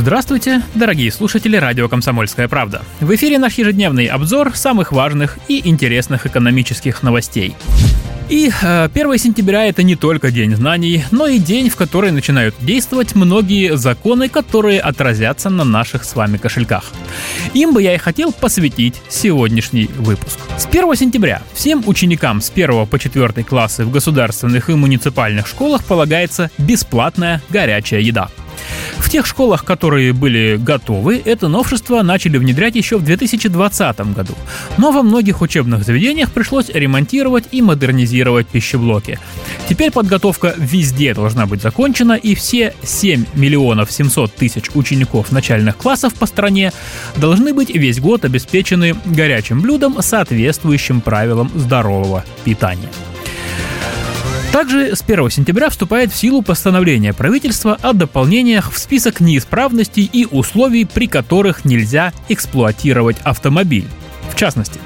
Здравствуйте, дорогие слушатели радио «Комсомольская правда». В эфире наш ежедневный обзор самых важных и интересных экономических новостей. И э, 1 сентября это не только День знаний, но и день, в который начинают действовать многие законы, которые отразятся на наших с вами кошельках. Им бы я и хотел посвятить сегодняшний выпуск. С 1 сентября всем ученикам с 1 по 4 классы в государственных и муниципальных школах полагается бесплатная горячая еда. В тех школах, которые были готовы, это новшество начали внедрять еще в 2020 году. Но во многих учебных заведениях пришлось ремонтировать и модернизировать пищеблоки. Теперь подготовка везде должна быть закончена, и все 7 миллионов 700 тысяч учеников начальных классов по стране должны быть весь год обеспечены горячим блюдом, соответствующим правилам здорового питания. Также с 1 сентября вступает в силу постановление правительства о дополнениях в список неисправностей и условий, при которых нельзя эксплуатировать автомобиль. В частности,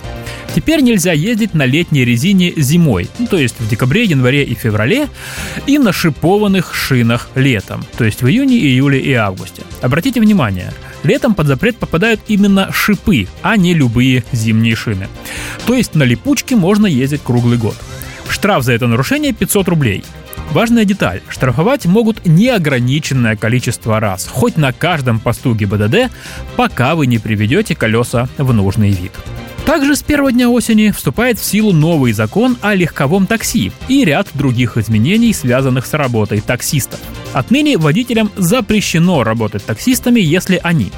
Теперь нельзя ездить на летней резине зимой, ну, то есть в декабре, январе и феврале, и на шипованных шинах летом, то есть в июне, июле и августе. Обратите внимание, летом под запрет попадают именно шипы, а не любые зимние шины. То есть на липучке можно ездить круглый год. Штраф за это нарушение 500 рублей. Важная деталь. Штрафовать могут неограниченное количество раз, хоть на каждом посту ГИБДД, пока вы не приведете колеса в нужный вид. Также с первого дня осени вступает в силу новый закон о легковом такси и ряд других изменений, связанных с работой таксистов. Отныне водителям запрещено работать таксистами, если они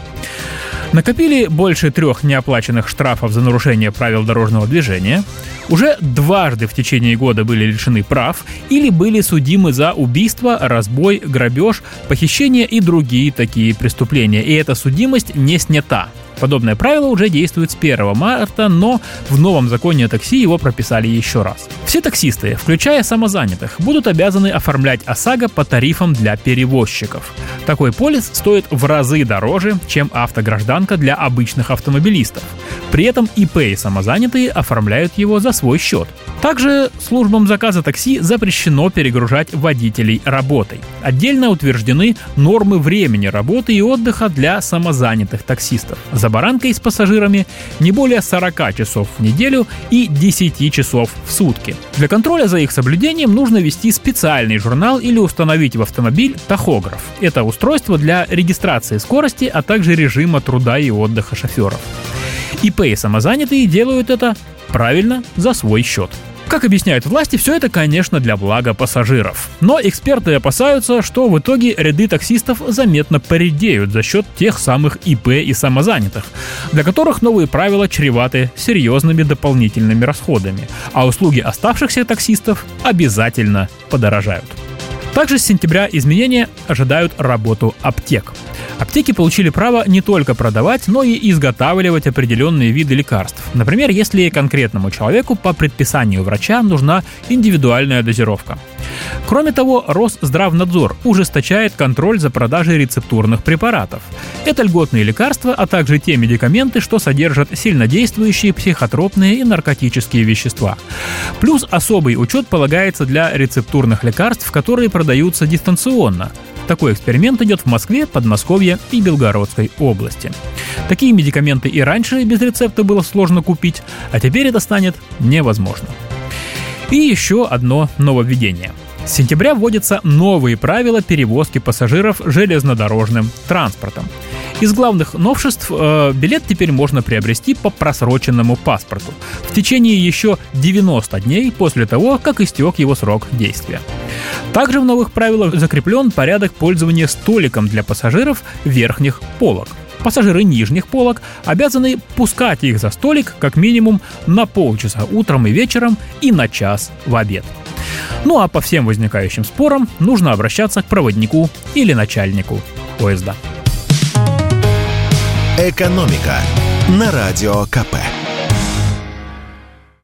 накопили больше трех неоплаченных штрафов за нарушение правил дорожного движения, уже дважды в течение года были лишены прав или были судимы за убийство, разбой, грабеж, похищение и другие такие преступления. И эта судимость не снята. Подобное правило уже действует с 1 марта, но в новом законе о такси его прописали еще раз. Все таксисты, включая самозанятых, будут обязаны оформлять ОСАГО по тарифам для перевозчиков. Такой полис стоит в разы дороже, чем автогражданка для обычных автомобилистов. При этом ИП и самозанятые оформляют его за свой счет. Также службам заказа такси запрещено перегружать водителей работой. Отдельно утверждены нормы времени работы и отдыха для самозанятых таксистов. За баранкой с пассажирами не более 40 часов в неделю и 10 часов в сутки. Для контроля за их соблюдением нужно вести специальный журнал или установить в автомобиль тахограф. Это устройство для регистрации скорости, а также режима труда и отдыха шоферов. ИП и самозанятые делают это правильно за свой счет. Как объясняют власти, все это, конечно, для блага пассажиров. Но эксперты опасаются, что в итоге ряды таксистов заметно поредеют за счет тех самых ИП и самозанятых, для которых новые правила чреваты серьезными дополнительными расходами, а услуги оставшихся таксистов обязательно подорожают. Также с сентября изменения ожидают работу аптек. Аптеки получили право не только продавать, но и изготавливать определенные виды лекарств. Например, если конкретному человеку по предписанию врача нужна индивидуальная дозировка. Кроме того, Росздравнадзор ужесточает контроль за продажей рецептурных препаратов. Это льготные лекарства, а также те медикаменты, что содержат сильнодействующие психотропные и наркотические вещества. Плюс особый учет полагается для рецептурных лекарств, которые продаются дистанционно. Такой эксперимент идет в Москве, Подмосковье и Белгородской области. Такие медикаменты и раньше без рецепта было сложно купить, а теперь это станет невозможно. И еще одно нововведение – с сентября вводятся новые правила перевозки пассажиров железнодорожным транспортом. Из главных новшеств э, билет теперь можно приобрести по просроченному паспорту в течение еще 90 дней после того, как истек его срок действия. Также в новых правилах закреплен порядок пользования столиком для пассажиров верхних полок. Пассажиры нижних полок обязаны пускать их за столик как минимум на полчаса утром и вечером и на час в обед. Ну а по всем возникающим спорам нужно обращаться к проводнику или начальнику поезда. Экономика на радио КП.